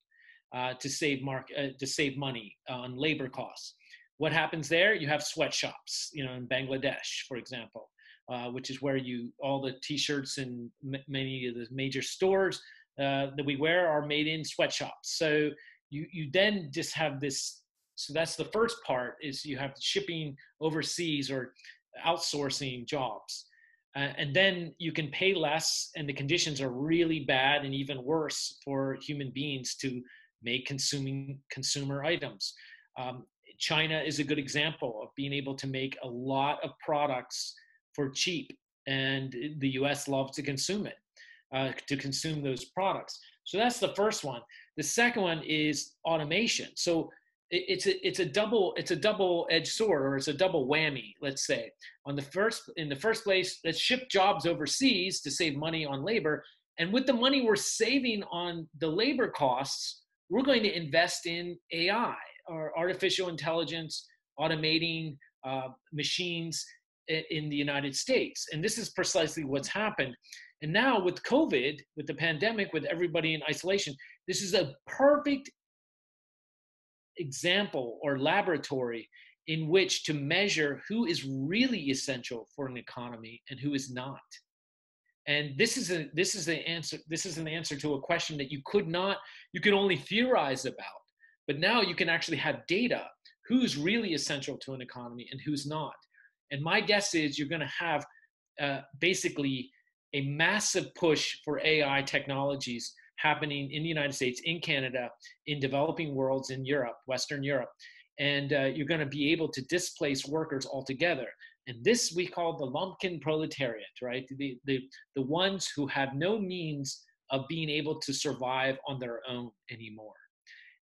uh, to save mark uh, to save money on labor costs. What happens there? You have sweatshops, you know, in Bangladesh, for example, uh, which is where you all the T-shirts and m- many of the major stores uh, that we wear are made in sweatshops. So you you then just have this. So that's the first part is you have shipping overseas or outsourcing jobs. Uh, and then you can pay less and the conditions are really bad and even worse for human beings to make consuming consumer items. Um, china is a good example of being able to make a lot of products for cheap and the us loves to consume it uh, to consume those products. So that's the first one. The second one is automation. So it's a it's a double it's a double edged sword or it's a double whammy let's say. On the first in the first place let's ship jobs overseas to save money on labor. And with the money we're saving on the labor costs we're going to invest in ai or artificial intelligence automating uh, machines in the united states. And this is precisely what's happened. And now with covid with the pandemic with everybody in isolation this is a perfect example or laboratory in which to measure who is really essential for an economy and who is not. And this is a this is the answer this is an answer to a question that you could not you could only theorize about but now you can actually have data who's really essential to an economy and who's not. And my guess is you're going to have uh, basically a massive push for ai technologies happening in the united states in canada in developing worlds in europe western europe. And uh, you're going to be able to displace workers altogether. And this we call the lumpen proletariat right? The, the, the ones who have no means of being able to survive on their own anymore.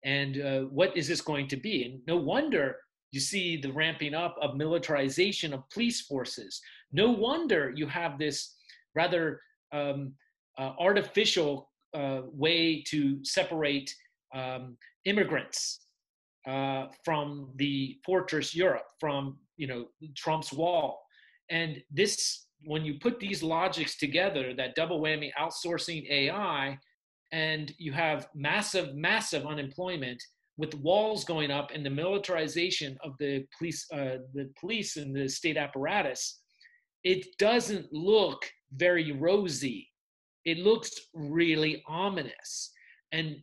And uh, what is this going to be? And no wonder you see the ramping up of militarization of police forces. No wonder you have this rather um, uh, artificial uh, way to separate um, immigrants uh, from the fortress Europe, from you know Trump's wall, and this when you put these logics together, that double whammy, outsourcing AI, and you have massive, massive unemployment with walls going up and the militarization of the police, uh, the police and the state apparatus, it doesn't look very rosy. It looks really ominous, and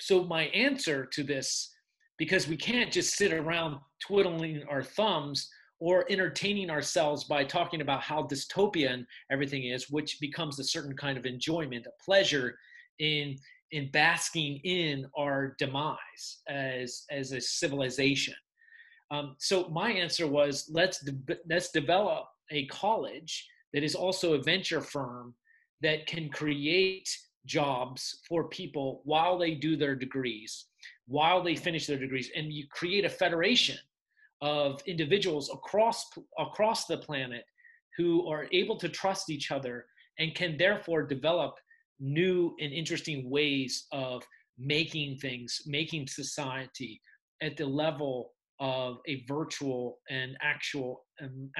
so my answer to this because we can't just sit around twiddling our thumbs or entertaining ourselves by talking about how dystopian everything is which becomes a certain kind of enjoyment a pleasure in in basking in our demise as as a civilization. Um, so my answer was let's de- let's develop a college that is also a venture firm that can create jobs for people while they do their degrees while they finish their degrees and you create a federation of individuals across across the planet who are able to trust each other and can therefore develop new and interesting ways of making things making society at the level of a virtual and actual um,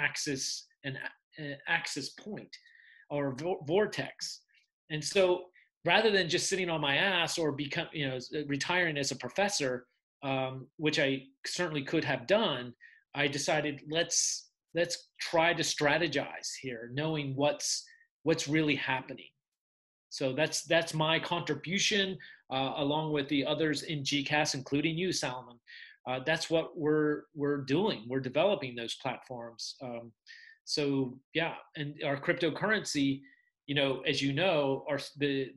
and uh, point or vo- vortex. And so rather than just sitting on my ass or become you know retiring as a professor um, which i certainly could have done i decided let's let's try to strategize here knowing what's what's really happening. So that's that's my contribution uh, along with the others in gcas including you Salman. Uh, that's what we're we're doing. We're developing those platforms um, so yeah, and our cryptocurrency, you know, as you know, are the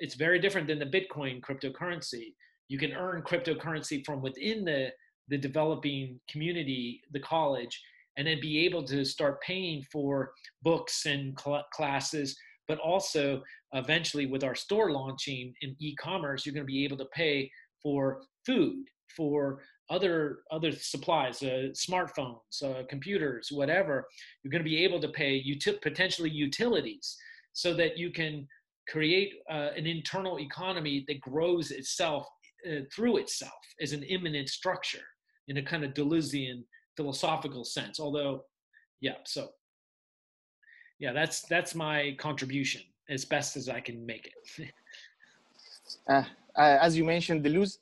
it's very different than the Bitcoin cryptocurrency. You can earn cryptocurrency from within the the developing community, the college, and then be able to start paying for books and cl- classes but also eventually with our store launching in e-commerce you're going to be able to pay for food for other other supplies uh, smartphones uh, computers whatever you're going to be able to pay uti- potentially utilities so that you can create uh, an internal economy that grows itself uh, through itself as an immanent structure in a kind of deleuzian philosophical sense. Although yeah so yeah that's that's my contribution as best as i can make it. Uh, uh, as you mentioned deleuze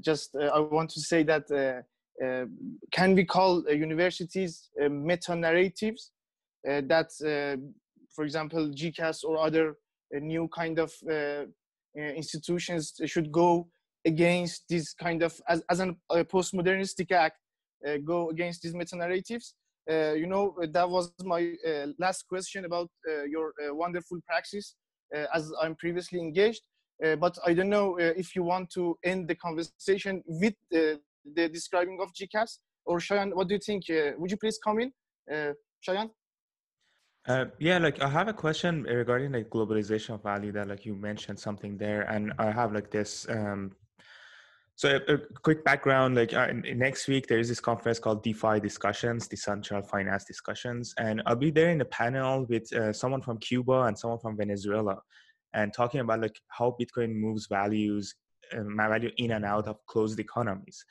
just uh, i want to say that uh, uh, can we call universities meta narratives that for example gcas or other new kind of institutions should go against this kind of as, as a postmodernistic act go against these meta narratives uh, you know, that was my uh, last question about uh, your wonderful praxis as I'm previously engaged. But I don't know if you want to end the conversation with the describing of GCAS or Shayan, what do you think? would you please come in, Shayan? Uh, yeah, like I have a question regarding like globalization of value that like you mentioned something there, and I have like this um, so a, a, quick background, like uh, next week there is this conference called DeFi Discussions, Decentral Finance Discussions, and I'll be there in a panel with uh, someone from Cuba and someone from Venezuela, and talking about like how Bitcoin moves values, um, value in and out of closed economies.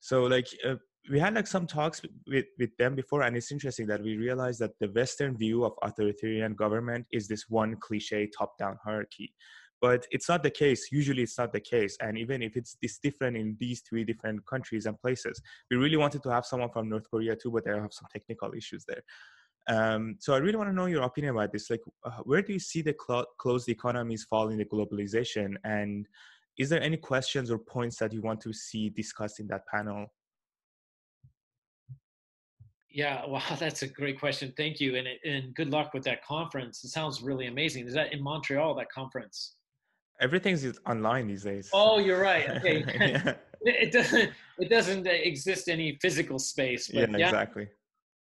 So like uh, we had like some talks with, with them before, and it's interesting that we realized that the Western view of authoritarian government is this one cliche top-down hierarchy. But it's not the case. Usually it's not the case. And even if it's this different in these three different countries and places we really wanted to have someone from north korea too but they have some technical issues there um, so i really want to know your opinion about this like uh, where do you see the cl- closed economies fall in the globalization and is there any questions or points that you want to see discussed in that panel yeah, wow, that's a great question. Thank you, and and good luck with that conference. It sounds really amazing. Is that in Montreal? That conference? everything's online these days. Oh, you're right. Okay. yeah. It doesn't it doesn't exist any physical space. But yeah, yeah, exactly.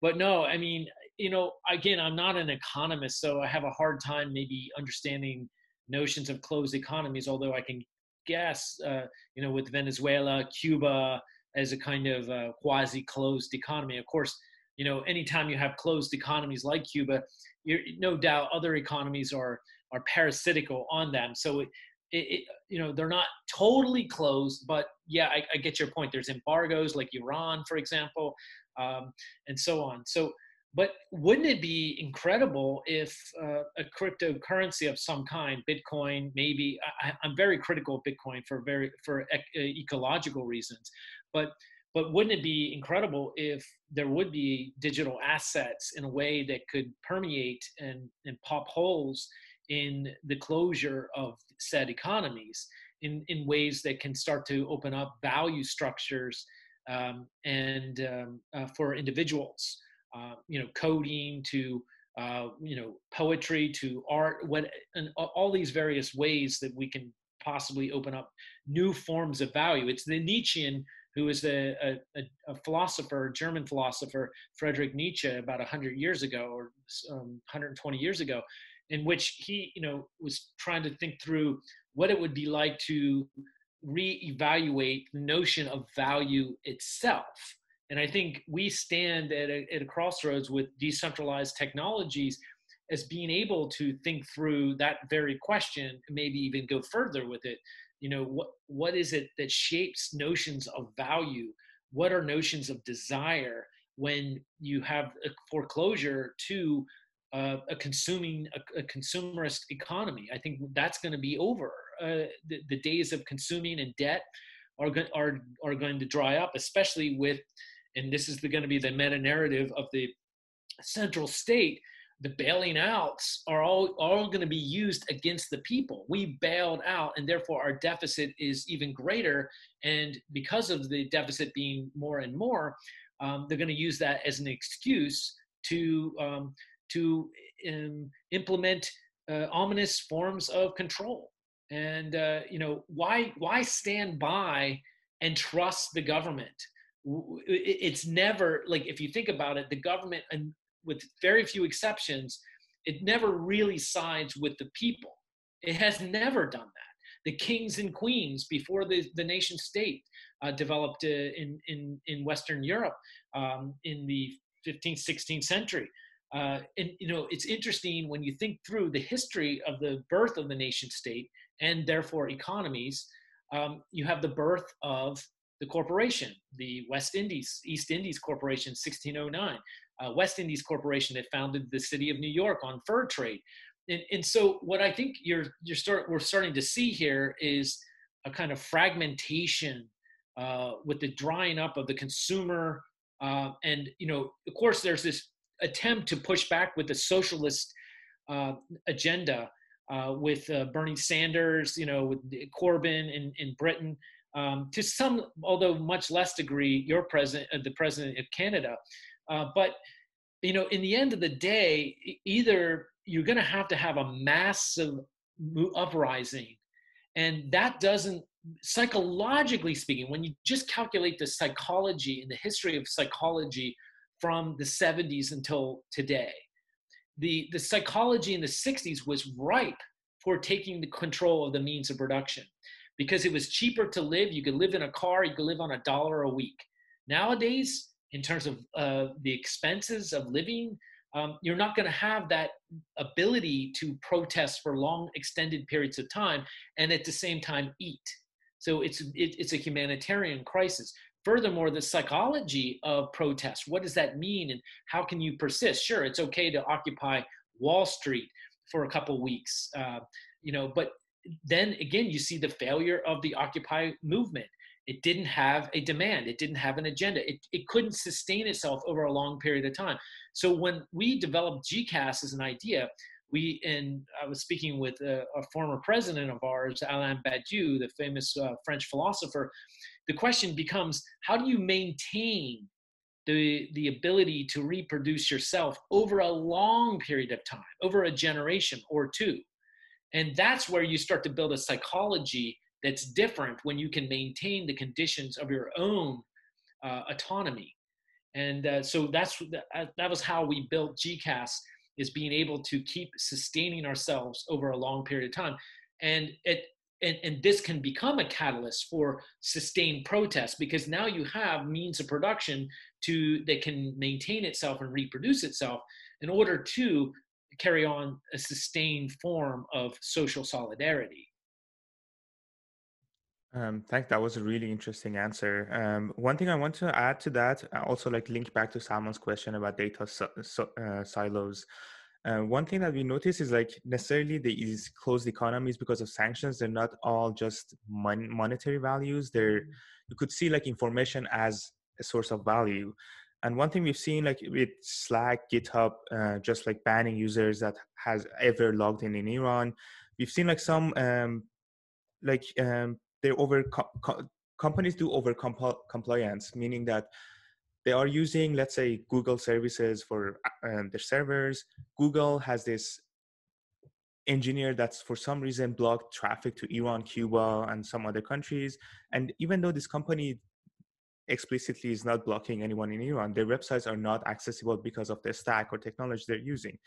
But no, I mean, you know, again, I'm not an economist, so I have a hard time maybe understanding notions of closed economies. Although I can guess, uh, you know, with Venezuela, Cuba as a kind of uh, quasi-closed economy. Of course, you know, anytime you have closed economies like Cuba, you're no doubt other economies are are parasitical on them. So it, it, it, you know they're not totally closed, but yeah, I, I, get your point. There's embargoes like Iran, for example, um, and so on. So, but wouldn't it be incredible if uh, a cryptocurrency of some kind, Bitcoin, maybe? I, am very critical of Bitcoin for very for ec- ecological reasons, but but wouldn't it be incredible if there would be digital assets in a way that could permeate and, and pop holes in the closure of said economies in, in ways that can start to open up value structures um, and um, uh, for individuals, uh, you know, coding to uh, you know poetry to art, what and all these various ways that we can possibly open up new forms of value. It's the Nietzschean who is a, a, a philosopher, German philosopher, Friedrich Nietzsche, about 100 years ago or um, 120 years ago, in which he, you know, was trying to think through what it would be like to reevaluate the notion of value itself. And I think we stand at a, at a crossroads with decentralized technologies as being able to think through that very question, maybe even go further with it. You know, what what is it that shapes notions of value? What are notions of desire when you have a foreclosure to uh, a consuming a, a, consumerist economy. I think that's going to be over. Uh, the, the, days of consuming and debt are going are are going to dry up, especially with, and this is going to be the meta narrative of the central state. The bailing outs are all all going to be used against the people. We bailed out, and therefore our deficit is even greater. And because of the deficit being more and more, um, they're going to use that as an excuse to um, to um, implement uh, ominous forms of control. And uh, you know why why stand by and trust the government? It's never like if you think about it, the government and with very few exceptions, it never really sides with the people. It has never done that the kings and queens before the, the nation state uh, developed uh, in, in, in Western Europe um, in the 15th, 16th century. Uh, and you know, it's interesting when you think through the history of the birth of the nation state and therefore economies. Um, you have the birth of the corporation, the West Indies, East Indies Corporation, 1609. Uh, West Indies Corporation that founded the city of New York on fur trade and, and so what I think you're you're start we're starting to see here is a kind of fragmentation uh, with the drying up of the consumer, uh, and you know, of course, there's this attempt to push back with the socialist uh, agenda uh, with uh, Bernie Sanders, you know, with Corbyn in in Britain. Um, to some, although much less degree, your president, uh, the president of Canada, but you know, in the end of the day, either you're going to have to have a massive uprising and that doesn't psychologically speaking when you just calculate the psychology and the history of psychology from the 70s until today the the psychology in the 60s was ripe for taking the control of the means of production because it was cheaper to live. You could live in a car you could live on a dollar a week. Nowadays in terms of uh, the expenses of living um, you're not going to have that ability to protest for long extended periods of time and at the same time eat. So it's it, it's a humanitarian crisis. Furthermore the psychology of protest what does that mean and how can you persist? Sure it's okay to occupy wall street for a couple weeks uh, you know but then again you see the failure of the occupy movement it didn't have a demand it didn't have an agenda it, it couldn't sustain itself over a long period of time so when we developed GCAS as an idea, we and I was speaking with a, a former president of ours, Alain Badiou, the famous uh, French philosopher. The question becomes, how do you maintain the the ability to reproduce yourself over a long period of time, over a generation or two? And that's where you start to build a psychology that's different when you can maintain the conditions of your own uh, autonomy. And uh, so that's uh, that was how we built GCAS is being able to keep sustaining ourselves over a long period of time. And it and, and this can become a catalyst for sustained protest because now you have means of production to that can maintain itself and reproduce itself in order to carry on a sustained form of social solidarity um, thank. That was a really interesting answer. Um, one thing I want to add to that, uh, also like link back to Salman's question about data so, so, uh, silos. Uh, one thing that we notice is like necessarily these closed economies because of sanctions. They're not all just mon- monetary values. They're mm-hmm. you could see like information as a source of value. And one thing we've seen like with Slack, GitHub, uh, just like banning users that has ever logged in in Iran. We've seen like some um, like um, they over companies do over compliance, meaning that they are using, let's say, Google services for um, their servers. Google has this engineer that's for some reason blocked traffic to Iran, Cuba, and some other countries. And even though this company explicitly is not blocking anyone in Iran, their websites are not accessible because of the stack or technology they're using.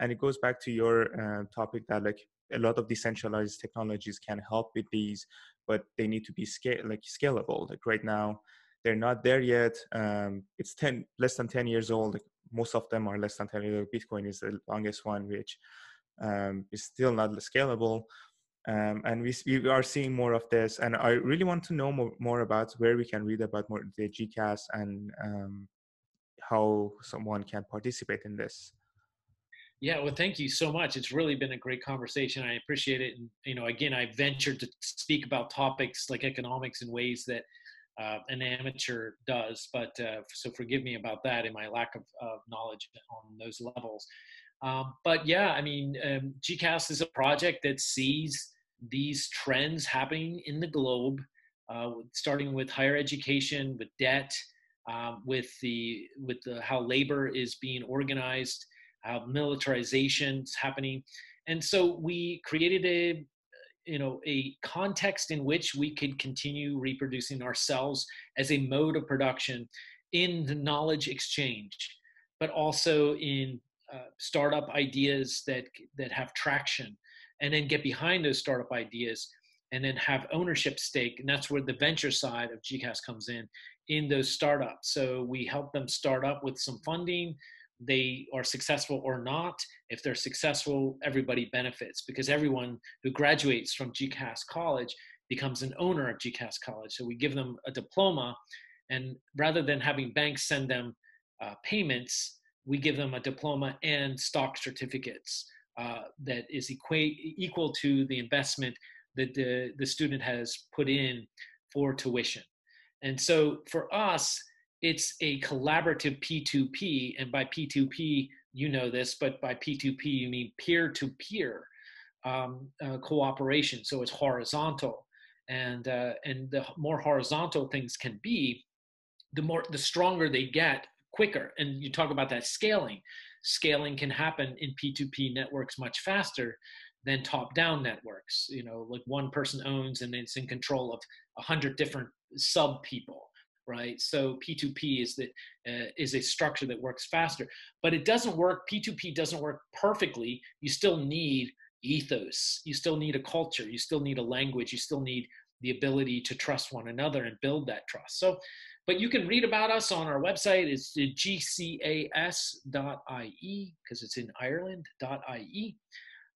And it goes back to your uh, topic that like a lot of decentralized technologies can help with these but they need to be scale like scalable. Like right now, they're not there yet. Um, it's ten less than ten years old. Most of them are less than ten years. Old. Bitcoin is the longest one, which um, is still not scalable. Um, and we, we are seeing more of this. And I really want to know more, more about where we can read about more the GCAS and um, how someone can participate in this. Yeah, well, thank you so much. It's really been a great conversation. I appreciate it. And you know, again, I ventured to speak about topics like economics in ways that uh, an amateur does. But uh, so forgive me about that and my lack of, of knowledge on those levels. Um, but yeah, I mean, um, GCAS is a project that sees these trends happening in the globe, uh, starting with higher education, with debt, um, with the with the how labor is being organized, how militarization is happening, and so we created a you know a context in which we could continue reproducing ourselves as a mode of production in the knowledge exchange but also in uh, startup ideas that that have traction and then get behind those startup ideas and then have ownership stake. And that's where the venture side of gcas comes in in those startups. So we help them start up with some funding. They are successful or not. If they're successful everybody benefits because everyone who graduates from gcas college becomes an owner of gcas college. So we give them a diploma and rather than having banks send them uh, payments we give them a diploma and stock certificates uh, that is equate, equal to the investment that the, the student has put in for tuition. And so for us, it's a collaborative P2P. And by P2P, you know this, but by P2P, you mean peer to peer cooperation. So it's horizontal. And, uh, and the more horizontal things can be, the more the stronger they get quicker. And you talk about that scaling. Scaling can happen in P2P networks much faster than top-down networks. You know, like one person owns and it's in control of a hundred different sub people, right? So P2P is that uh, is a structure that works faster, but it doesn't work. P2P doesn't work perfectly. You still need ethos. You still need a culture. You still need a language. You still need the ability to trust one another and build that trust. So but you can read about us on our website. It's gcas.ie because it's in Ireland.ie.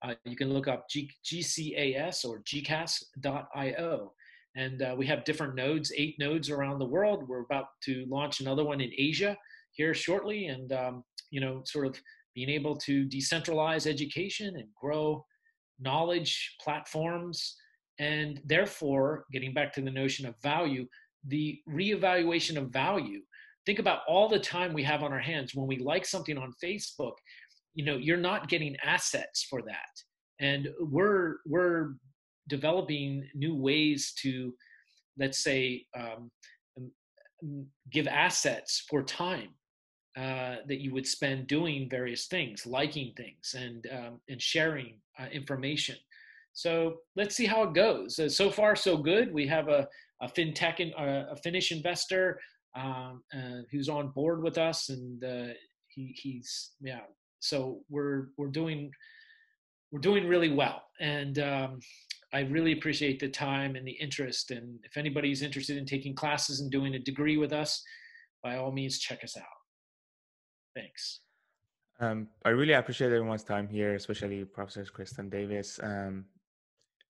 Uh, you can look up G- GCAS or GCAS.io. And uh, we have different nodes, eight nodes around the world. We're about to launch another one in Asia here shortly. And, um, you know, sort of being able to decentralize education and grow knowledge platforms. And therefore, getting back to the notion of value, the reevaluation of value. Think about all the time we have on our hands. When we like something on facebook you know you're not getting assets for that. And we're we're developing new ways to let's say um, um give assets for time uh, that you would spend doing various things liking things and um, and sharing uh, information. So let's see how it goes. So far so good. We have a a fintech, in, a Finnish investor um, uh, who's on board with us, and uh, he, he's yeah. So we're we're doing we're doing really well, and um, I really appreciate the time and the interest. And if anybody's interested in taking classes and doing a degree with us, by all means, check us out. Thanks. Um, I really appreciate everyone's time here, especially Professor Creston Davis. Um,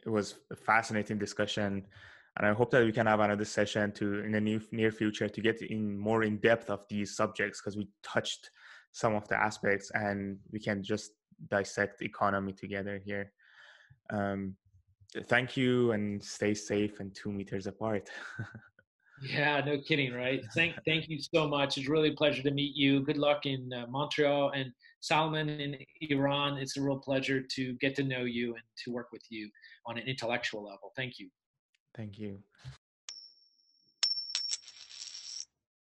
it was a fascinating discussion and I hope that we can have another session to in the near, near future to get in more in depth of these subjects because we touched some of the aspects and we can just dissect economy together here. Um, thank you and stay safe and two meters apart. yeah, no kidding, right? Thank, thank you so much. It's really a pleasure to meet you. Good luck in uh, Montreal and Salman in Iran. It's a real pleasure to get to know you and to work with you on an intellectual level. Thank you. Thank you.